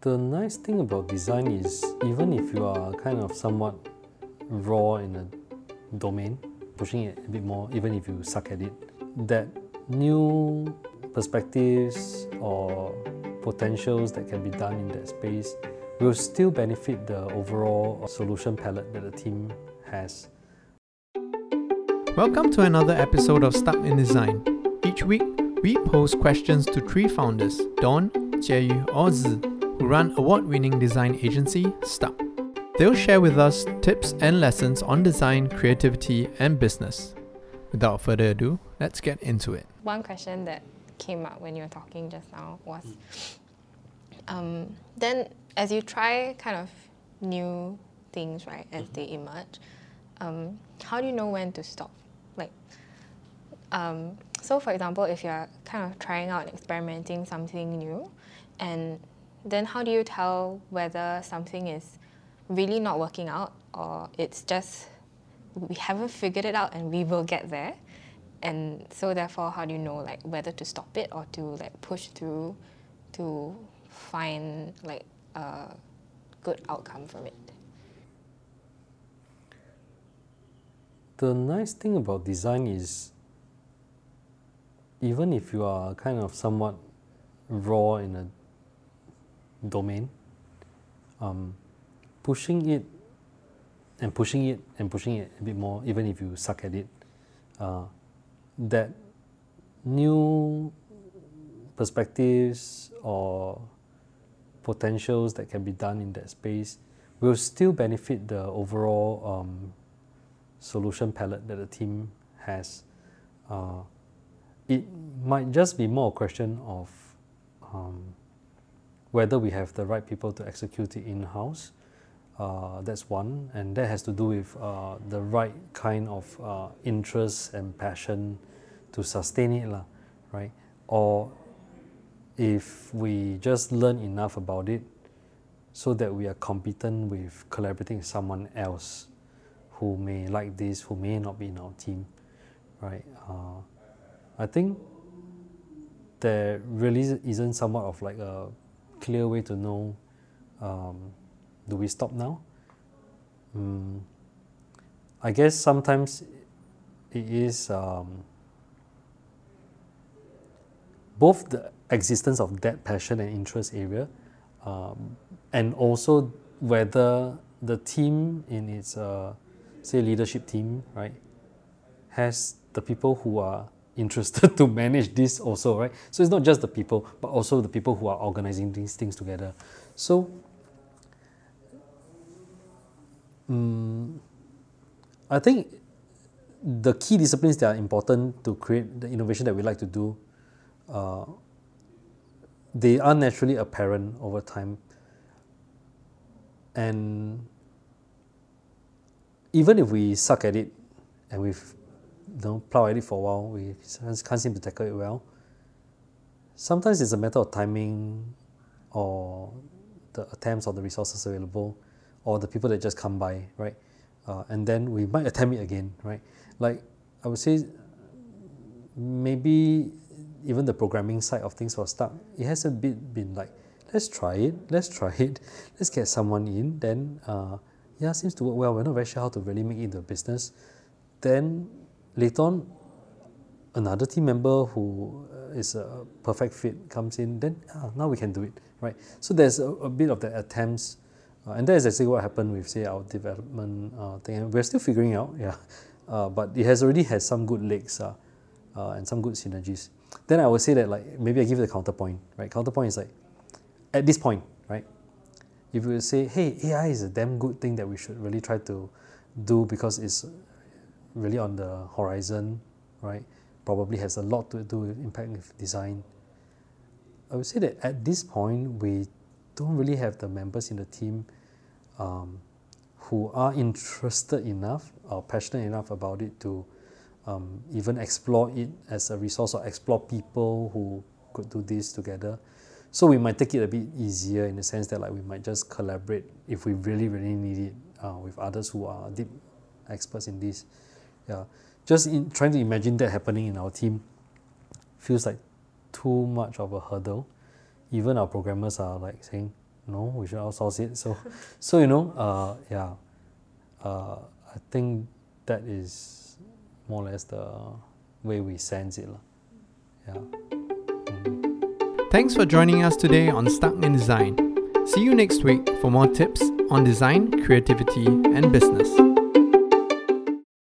The nice thing about design is even if you are kind of somewhat raw in a domain, pushing it a bit more, even if you suck at it, that new perspectives or potentials that can be done in that space will still benefit the overall solution palette that the team has. Welcome to another episode of Stuck in Design. Each week, we pose questions to three founders, Don, Jieyu, or Zi, who run award-winning design agency Stuck. They'll share with us tips and lessons on design, creativity, and business. Without further ado, let's get into it. One question that came up when you were talking just now was um, then as you try kind of new things, right, as they emerge, um, how do you know when to stop? Like, um, so for example, if you're kind of trying out and experimenting something new, and then how do you tell whether something is really not working out or it's just we haven't figured it out and we will get there? And so therefore, how do you know like whether to stop it or to like push through to find like a good outcome from it? The nice thing about design is even if you are kind of somewhat raw in a domain, um, pushing it and pushing it and pushing it a bit more, even if you suck at it, uh, that new perspectives or potentials that can be done in that space will still benefit the overall um, solution palette that the team has. Uh, it might just be more a question of um, whether we have the right people to execute it in house. Uh, that's one, and that has to do with uh, the right kind of uh, interest and passion to sustain it, lah, right? Or if we just learn enough about it so that we are competent with collaborating with someone else who may like this, who may not be in our team, right? Uh, I think there really isn't somewhat of like a clear way to know um, do we stop now? Um, I guess sometimes it is um, both the existence of that passion and interest area um, and also whether the team in its uh, say leadership team right has the people who are interested to manage this also right? So it's not just the people but also the people who are organizing these things together. So um, i think the key disciplines that are important to create the innovation that we like to do uh, they are naturally apparent over time. And even if we suck at it and we've know, plow at it for a while, we can't seem to tackle it well. Sometimes it's a matter of timing or the attempts or the resources available or the people that just come by, right? Uh, and then we might attempt it again, right? Like I would say, maybe even the programming side of things was stuck. It has a bit been like, let's try it, let's try it, let's get someone in. Then, uh, yeah, seems to work well. We're not very sure how to really make it into a business. Then later on, another team member who uh, a perfect fit comes in, then ah, now we can do it, right? So there's a, a bit of the attempts, uh, and that is exactly what happened with say our development uh, thing. And we're still figuring out, yeah, uh, but it has already had some good legs uh, uh, and some good synergies. Then I would say that like maybe I give the counterpoint, right? Counterpoint is like at this point, right? If you say, hey, AI is a damn good thing that we should really try to do because it's really on the horizon, right? Probably has a lot to do with impact with design. I would say that at this point, we don't really have the members in the team um, who are interested enough or passionate enough about it to um, even explore it as a resource or explore people who could do this together. So we might take it a bit easier in the sense that like we might just collaborate if we really really need it uh, with others who are deep experts in this. Yeah, just in trying to imagine that happening in our team feels like too much of a hurdle. Even our programmers are like saying, no, we should outsource it. So, so you know, uh, yeah, uh, I think that is more or less the way we sense it. lah. Yeah. Thanks for joining us today on Stuck in Design. See you next week for more tips on design, creativity, and business.